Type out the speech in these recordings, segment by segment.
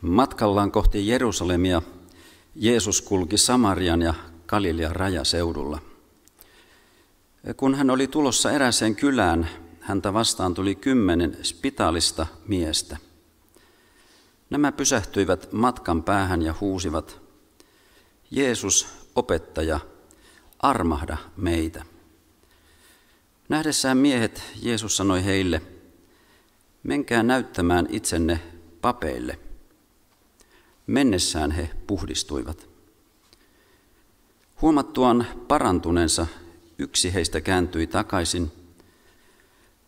Matkallaan kohti Jerusalemia Jeesus kulki Samarian ja Galilean rajaseudulla. Kun hän oli tulossa eräseen kylään, häntä vastaan tuli kymmenen spitaalista miestä. Nämä pysähtyivät matkan päähän ja huusivat, Jeesus, opettaja, armahda meitä. Nähdessään miehet Jeesus sanoi heille, menkää näyttämään itsenne papeille. Mennessään he puhdistuivat. Huomattuaan parantuneensa, yksi heistä kääntyi takaisin.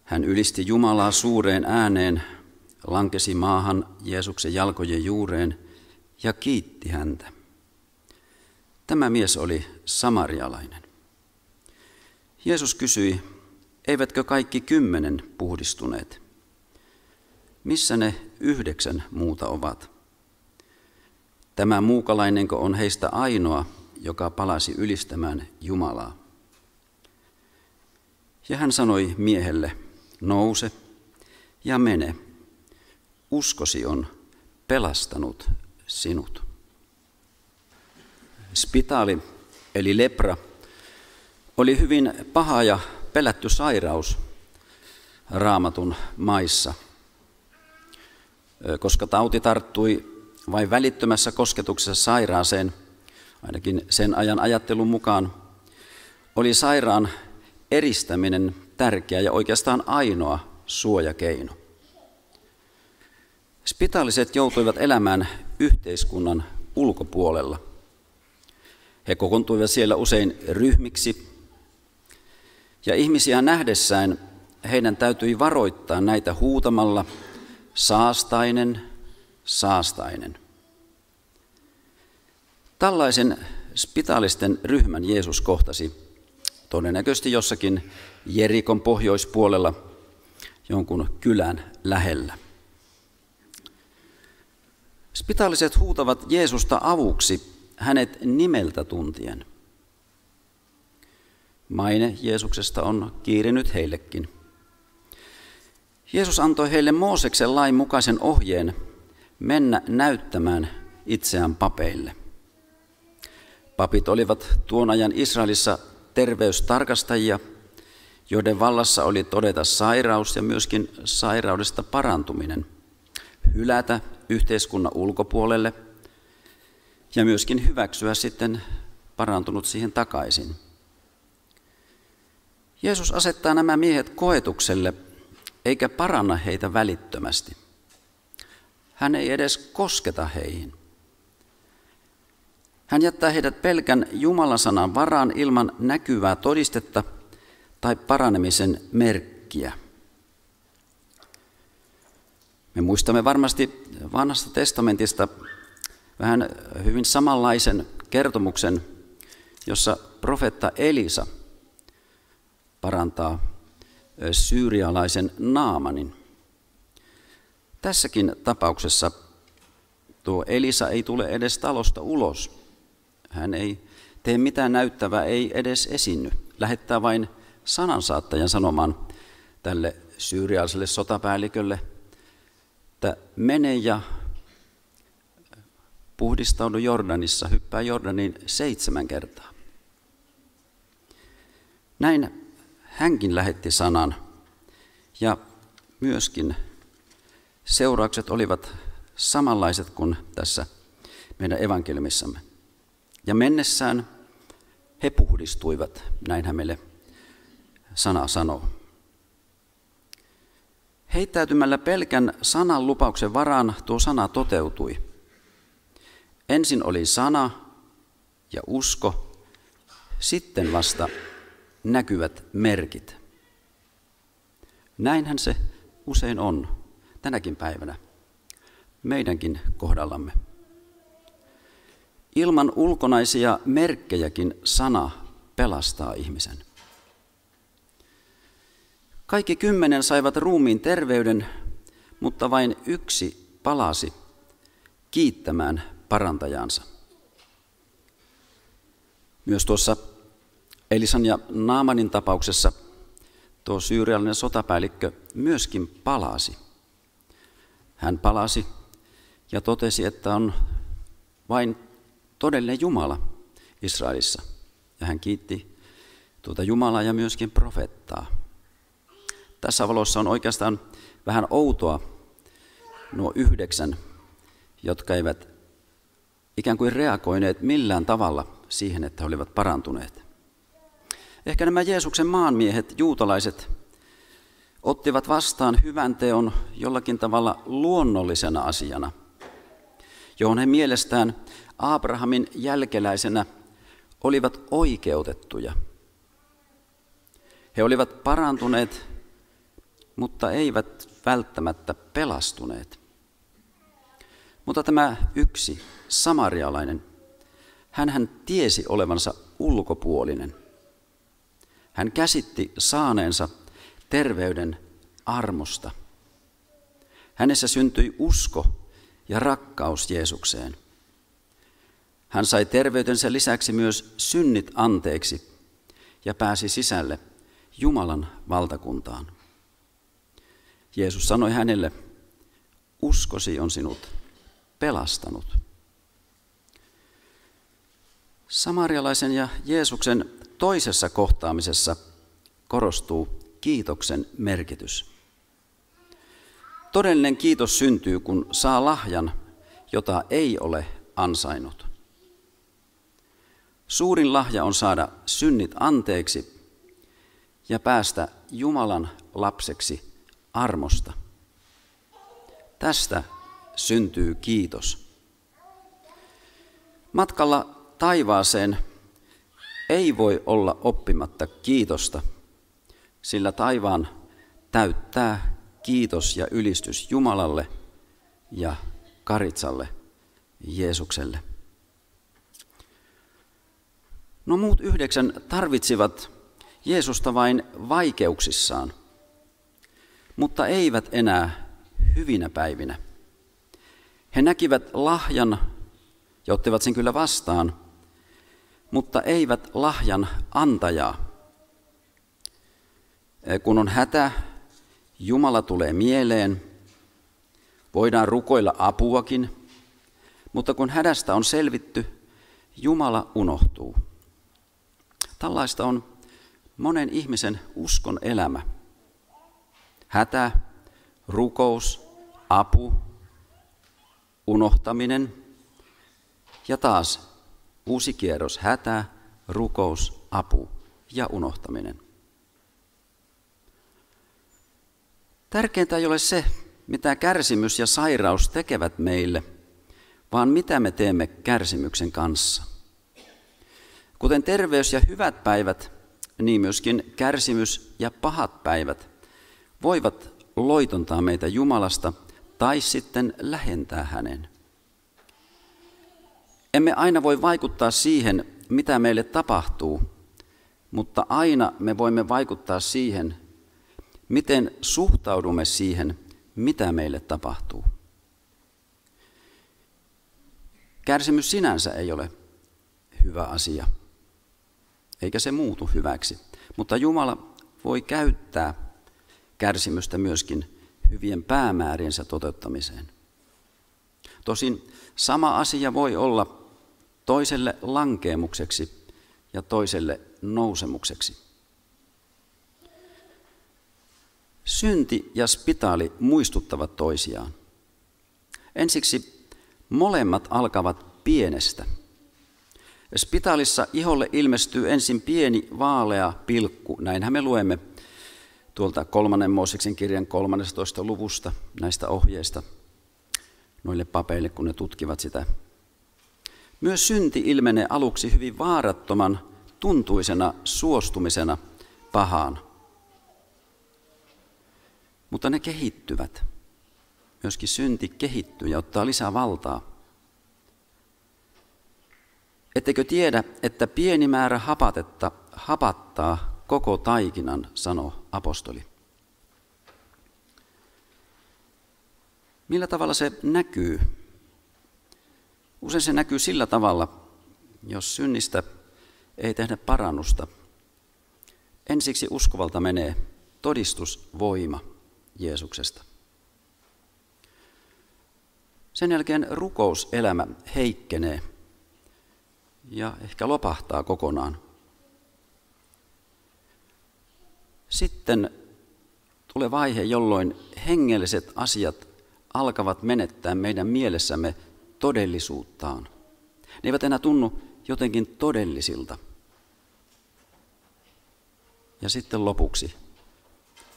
Hän ylisti Jumalaa suureen ääneen, lankesi maahan Jeesuksen jalkojen juureen ja kiitti häntä. Tämä mies oli samarialainen. Jeesus kysyi, eivätkö kaikki kymmenen puhdistuneet? Missä ne yhdeksän muuta ovat? Tämä muukalainenko on heistä ainoa, joka palasi ylistämään Jumalaa? Ja hän sanoi miehelle, nouse ja mene. Uskosi on pelastanut sinut. Spitaali, eli lepra, oli hyvin paha ja pelätty sairaus raamatun maissa, koska tauti tarttui vain välittömässä kosketuksessa sairaaseen, ainakin sen ajan ajattelun mukaan, oli sairaan eristäminen tärkeä ja oikeastaan ainoa suojakeino. Spitaaliset joutuivat elämään yhteiskunnan ulkopuolella. He kokoontuivat siellä usein ryhmiksi, ja ihmisiä nähdessään heidän täytyi varoittaa näitä huutamalla saastainen, saastainen. Tällaisen spitaalisten ryhmän Jeesus kohtasi todennäköisesti jossakin Jerikon pohjoispuolella jonkun kylän lähellä. Spitaaliset huutavat Jeesusta avuksi hänet nimeltä tuntien. Maine Jeesuksesta on kiirinyt heillekin. Jeesus antoi heille Mooseksen lain mukaisen ohjeen mennä näyttämään itseään papeille. Papit olivat tuon ajan Israelissa terveystarkastajia, joiden vallassa oli todeta sairaus ja myöskin sairaudesta parantuminen, hylätä yhteiskunnan ulkopuolelle ja myöskin hyväksyä sitten parantunut siihen takaisin. Jeesus asettaa nämä miehet koetukselle eikä paranna heitä välittömästi. Hän ei edes kosketa heihin. Hän jättää heidät pelkän Jumalan sanan varaan ilman näkyvää todistetta tai paranemisen merkkiä. Me muistamme varmasti vanhasta testamentista vähän hyvin samanlaisen kertomuksen, jossa profetta Elisa parantaa syyrialaisen Naamanin. Tässäkin tapauksessa tuo Elisa ei tule edes talosta ulos. Hän ei tee mitään näyttävää, ei edes esinny. Lähettää vain sanansaattajan sanomaan tälle syyrialaiselle sotapäällikölle, että mene ja puhdistaudu Jordanissa, hyppää Jordaniin seitsemän kertaa. Näin hänkin lähetti sanan ja myöskin seuraukset olivat samanlaiset kuin tässä meidän evankeliumissamme. Ja mennessään he puhdistuivat, näin hän meille sana sanoo. Heittäytymällä pelkän sanan lupauksen varaan tuo sana toteutui. Ensin oli sana ja usko, sitten vasta näkyvät merkit. Näinhän se usein on tänäkin päivänä, meidänkin kohdallamme. Ilman ulkonaisia merkkejäkin sana pelastaa ihmisen. Kaikki kymmenen saivat ruumiin terveyden, mutta vain yksi palasi kiittämään parantajansa. Myös tuossa Elisan ja Naamanin tapauksessa tuo syyrialainen sotapäällikkö myöskin palasi. Hän palasi ja totesi, että on vain todellinen Jumala Israelissa. Ja hän kiitti tuota Jumalaa ja myöskin profettaa. Tässä valossa on oikeastaan vähän outoa nuo yhdeksän, jotka eivät ikään kuin reagoineet millään tavalla siihen, että he olivat parantuneet. Ehkä nämä Jeesuksen maanmiehet, juutalaiset, ottivat vastaan hyvän teon jollakin tavalla luonnollisena asiana, johon he mielestään Abrahamin jälkeläisenä olivat oikeutettuja. He olivat parantuneet, mutta eivät välttämättä pelastuneet. Mutta tämä yksi samarialainen, hän tiesi olevansa ulkopuolinen. Hän käsitti saaneensa terveyden armosta. Hänessä syntyi usko ja rakkaus Jeesukseen. Hän sai terveytensä lisäksi myös synnit anteeksi ja pääsi sisälle Jumalan valtakuntaan. Jeesus sanoi hänelle, uskosi on sinut pelastanut. Samarialaisen ja Jeesuksen toisessa kohtaamisessa korostuu kiitoksen merkitys. Todellinen kiitos syntyy, kun saa lahjan, jota ei ole ansainnut. Suurin lahja on saada synnit anteeksi ja päästä Jumalan lapseksi armosta. Tästä syntyy kiitos. Matkalla taivaaseen ei voi olla oppimatta kiitosta, sillä taivaan täyttää kiitos ja ylistys Jumalalle ja Karitsalle, Jeesukselle. No muut yhdeksän tarvitsivat Jeesusta vain vaikeuksissaan, mutta eivät enää hyvinä päivinä. He näkivät lahjan ja ottivat sen kyllä vastaan, mutta eivät lahjan antajaa. Kun on hätä, Jumala tulee mieleen, voidaan rukoilla apuakin, mutta kun hädästä on selvitty, Jumala unohtuu. Tällaista on monen ihmisen uskon elämä. Hätä, rukous, apu, unohtaminen ja taas uusi kierros hätä, rukous, apu ja unohtaminen. Tärkeintä ei ole se, mitä kärsimys ja sairaus tekevät meille, vaan mitä me teemme kärsimyksen kanssa. Kuten terveys ja hyvät päivät, niin myöskin kärsimys ja pahat päivät voivat loitontaa meitä Jumalasta tai sitten lähentää hänen. Emme aina voi vaikuttaa siihen, mitä meille tapahtuu, mutta aina me voimme vaikuttaa siihen, miten suhtaudumme siihen, mitä meille tapahtuu. Kärsimys sinänsä ei ole hyvä asia, eikä se muutu hyväksi, mutta Jumala voi käyttää kärsimystä myöskin hyvien päämääriensä toteuttamiseen. Tosin sama asia voi olla toiselle lankeemukseksi ja toiselle nousemukseksi. Synti ja spitaali muistuttavat toisiaan. Ensiksi molemmat alkavat pienestä. Spitaalissa iholle ilmestyy ensin pieni vaalea pilkku, näinhän me luemme tuolta kolmannen Mooseksen kirjan 13. luvusta näistä ohjeista noille papeille, kun ne tutkivat sitä myös synti ilmenee aluksi hyvin vaarattoman tuntuisena suostumisena pahaan. Mutta ne kehittyvät. Myöskin synti kehittyy ja ottaa lisää valtaa. Ettekö tiedä, että pieni määrä hapatetta hapattaa koko taikinan, sanoo apostoli. Millä tavalla se näkyy Usein se näkyy sillä tavalla, jos synnistä ei tehdä parannusta. Ensiksi uskovalta menee todistusvoima Jeesuksesta. Sen jälkeen rukouselämä heikkenee ja ehkä lopahtaa kokonaan. Sitten tulee vaihe, jolloin hengelliset asiat alkavat menettää meidän mielessämme todellisuuttaan. Ne eivät enää tunnu jotenkin todellisilta. Ja sitten lopuksi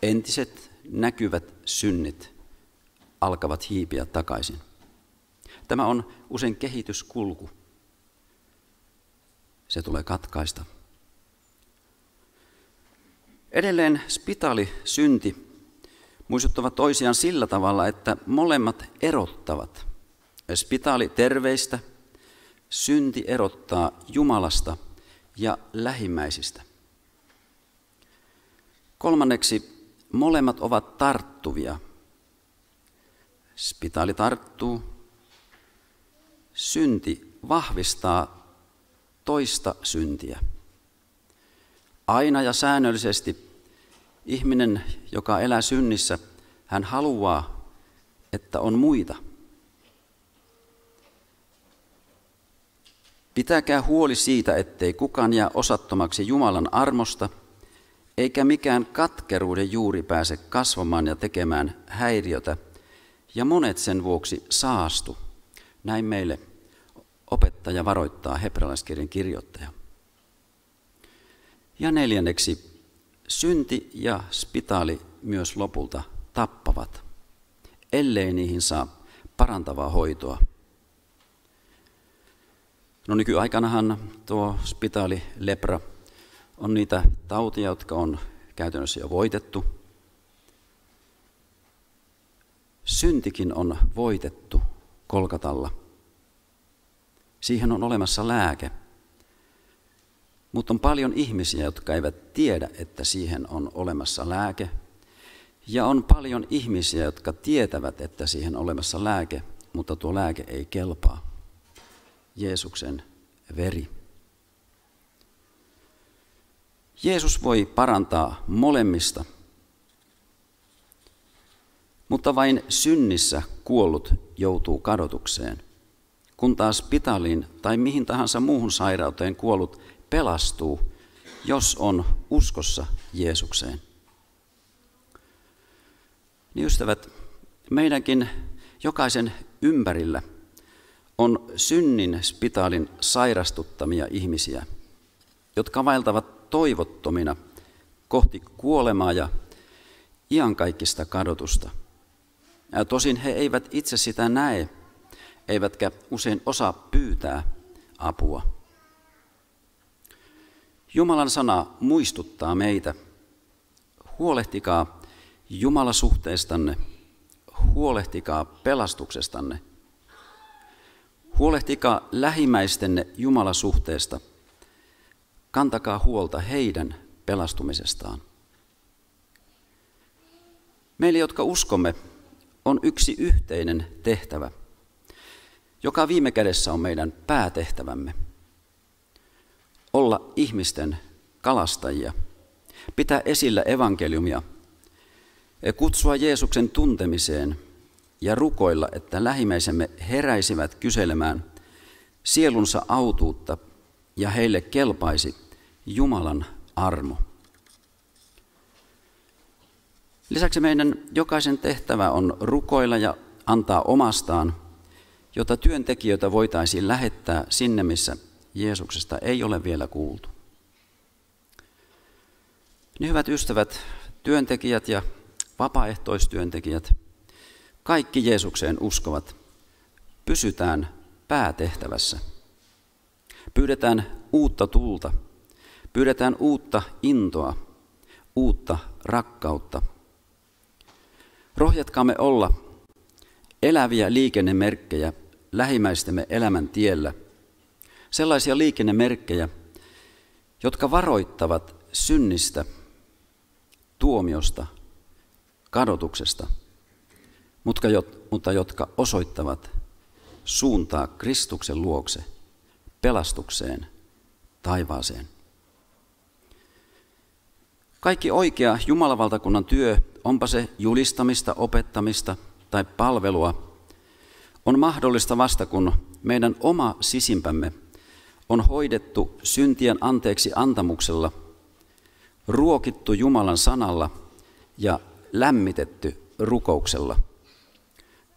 entiset näkyvät synnit alkavat hiipiä takaisin. Tämä on usein kehityskulku. Se tulee katkaista. Edelleen spitaali synti muistuttavat toisiaan sillä tavalla, että molemmat erottavat. Spitaali terveistä, synti erottaa Jumalasta ja lähimmäisistä. Kolmanneksi, molemmat ovat tarttuvia. Spitaali tarttuu, synti vahvistaa toista syntiä. Aina ja säännöllisesti ihminen, joka elää synnissä, hän haluaa, että on muita. Pitäkää huoli siitä, ettei kukaan jää osattomaksi Jumalan armosta, eikä mikään katkeruuden juuri pääse kasvamaan ja tekemään häiriötä, ja monet sen vuoksi saastu. Näin meille opettaja varoittaa hebrealaiskirjan kirjoittaja. Ja neljänneksi, synti ja spitaali myös lopulta tappavat, ellei niihin saa parantavaa hoitoa. No nykyaikanahan tuo spitaali, lepra, on niitä tautia, jotka on käytännössä jo voitettu. Syntikin on voitettu Kolkatalla. Siihen on olemassa lääke. Mutta on paljon ihmisiä, jotka eivät tiedä, että siihen on olemassa lääke. Ja on paljon ihmisiä, jotka tietävät, että siihen on olemassa lääke, mutta tuo lääke ei kelpaa. Jeesuksen veri. Jeesus voi parantaa molemmista, mutta vain synnissä kuollut joutuu kadotukseen, kun taas pitaliin tai mihin tahansa muuhun sairauteen kuollut pelastuu, jos on uskossa Jeesukseen. Niin ystävät, meidänkin jokaisen ympärillä on synnin spitaalin sairastuttamia ihmisiä, jotka vaeltavat toivottomina kohti kuolemaa ja iankaikkista kadotusta. Ja tosin he eivät itse sitä näe, eivätkä usein osaa pyytää apua. Jumalan sana muistuttaa meitä, huolehtikaa Jumalasuhteistanne, huolehtikaa pelastuksestanne, huolehtikaa lähimmäistenne Jumalasuhteesta, kantakaa huolta heidän pelastumisestaan. Meille, jotka uskomme, on yksi yhteinen tehtävä, joka viime kädessä on meidän päätehtävämme – olla ihmisten kalastajia, pitää esillä evankeliumia, kutsua Jeesuksen tuntemiseen ja rukoilla, että lähimmäisemme heräisivät kyselemään sielunsa autuutta ja heille kelpaisi Jumalan armo. Lisäksi meidän jokaisen tehtävä on rukoilla ja antaa omastaan, jotta työntekijöitä voitaisiin lähettää sinne, missä Jeesuksesta ei ole vielä kuultu. Niin hyvät ystävät, työntekijät ja vapaaehtoistyöntekijät, kaikki Jeesukseen uskovat, pysytään päätehtävässä. Pyydetään uutta tulta, pyydetään uutta intoa, uutta rakkautta. Rohjatkaamme olla eläviä liikennemerkkejä lähimmäistemme elämän tiellä – sellaisia liikennemerkkejä, jotka varoittavat synnistä, tuomiosta, kadotuksesta, mutta jotka osoittavat suuntaa Kristuksen luokse, pelastukseen, taivaaseen. Kaikki oikea Jumalavaltakunnan työ, onpa se julistamista, opettamista tai palvelua, on mahdollista vasta, kun meidän oma sisimpämme on hoidettu syntien anteeksi antamuksella, ruokittu Jumalan sanalla ja lämmitetty rukouksella.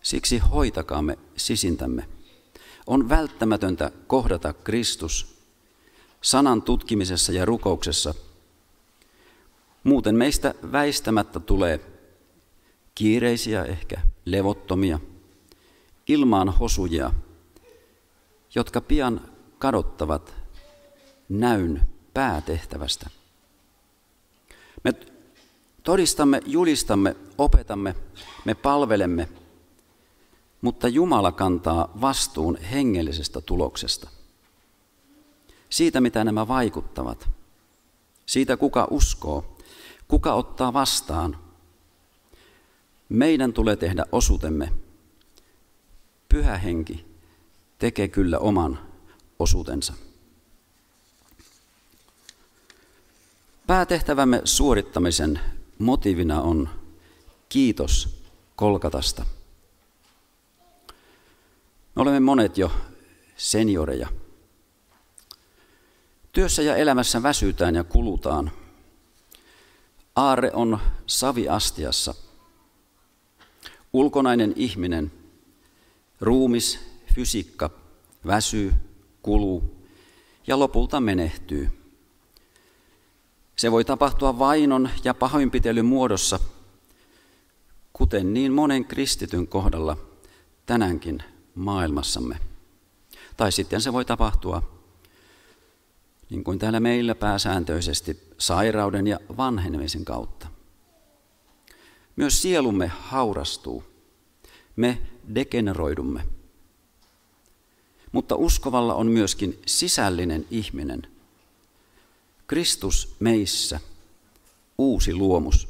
Siksi hoitakaamme sisintämme. On välttämätöntä kohdata Kristus sanan tutkimisessa ja rukouksessa. Muuten meistä väistämättä tulee kiireisiä, ehkä levottomia, ilmaan hosujia, jotka pian kadottavat näyn päätehtävästä. Me todistamme, julistamme, opetamme, me palvelemme, mutta Jumala kantaa vastuun hengellisestä tuloksesta. Siitä, mitä nämä vaikuttavat. Siitä, kuka uskoo, kuka ottaa vastaan. Meidän tulee tehdä osuutemme. Pyhä henki tekee kyllä oman osuutensa. Päätehtävämme suorittamisen motiivina on kiitos Kolkatasta. Me olemme monet jo senioreja. Työssä ja elämässä väsytään ja kulutaan. Aare on saviastiassa. Ulkonainen ihminen, ruumis, fysiikka väsyy, kuluu ja lopulta menehtyy. Se voi tapahtua vainon ja pahoinpitelyn muodossa, kuten niin monen kristityn kohdalla tänäänkin maailmassamme. Tai sitten se voi tapahtua, niin kuin täällä meillä pääsääntöisesti, sairauden ja vanhenemisen kautta. Myös sielumme haurastuu. Me degeneroidumme. Mutta uskovalla on myöskin sisällinen ihminen. Kristus meissä, uusi luomus.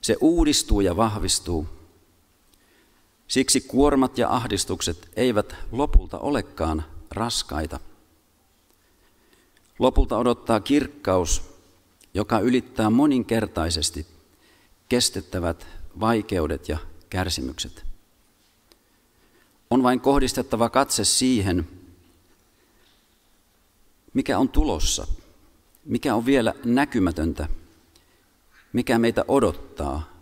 Se uudistuu ja vahvistuu. Siksi kuormat ja ahdistukset eivät lopulta olekaan raskaita. Lopulta odottaa kirkkaus, joka ylittää moninkertaisesti kestettävät vaikeudet ja kärsimykset. On vain kohdistettava katse siihen, mikä on tulossa, mikä on vielä näkymätöntä, mikä meitä odottaa.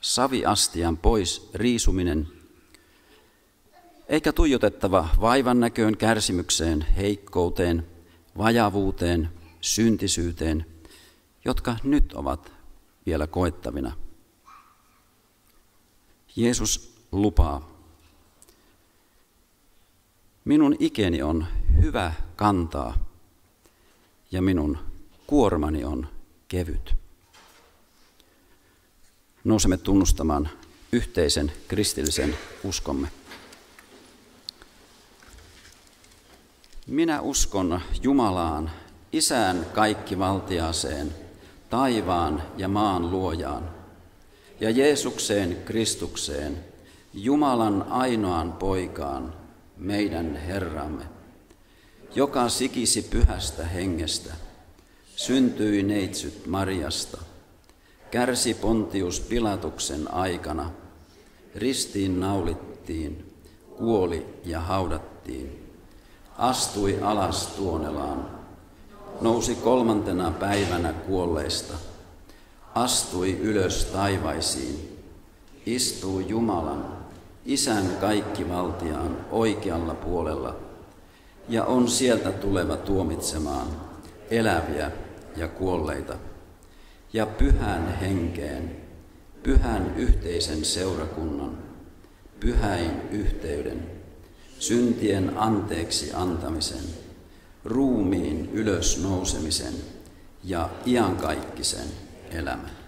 Saviastian pois riisuminen, eikä tuijotettava vaivan näköön, kärsimykseen, heikkouteen, vajavuuteen, syntisyyteen, jotka nyt ovat vielä koettavina. Jeesus lupaa, minun ikeni on hyvä kantaa ja minun kuormani on kevyt. Nousemme tunnustamaan yhteisen kristillisen uskomme. Minä uskon Jumalaan, Isään kaikkivaltiaseen, taivaan ja maan luojaan, ja Jeesukseen Kristukseen, Jumalan ainoaan poikaan, meidän Herramme, joka sikisi pyhästä hengestä, syntyi neitsyt Marjasta, kärsi Pontius Pilatuksen aikana, ristiin naulittiin, kuoli ja haudattiin astui alas tuonelaan, nousi kolmantena päivänä kuolleista, astui ylös taivaisiin, istuu Jumalan, Isän kaikkivaltiaan oikealla puolella ja on sieltä tuleva tuomitsemaan eläviä ja kuolleita ja pyhän henkeen, pyhän yhteisen seurakunnan, pyhäin yhteyden, syntien anteeksi antamisen, ruumiin ylösnousemisen ja iankaikkisen elämän.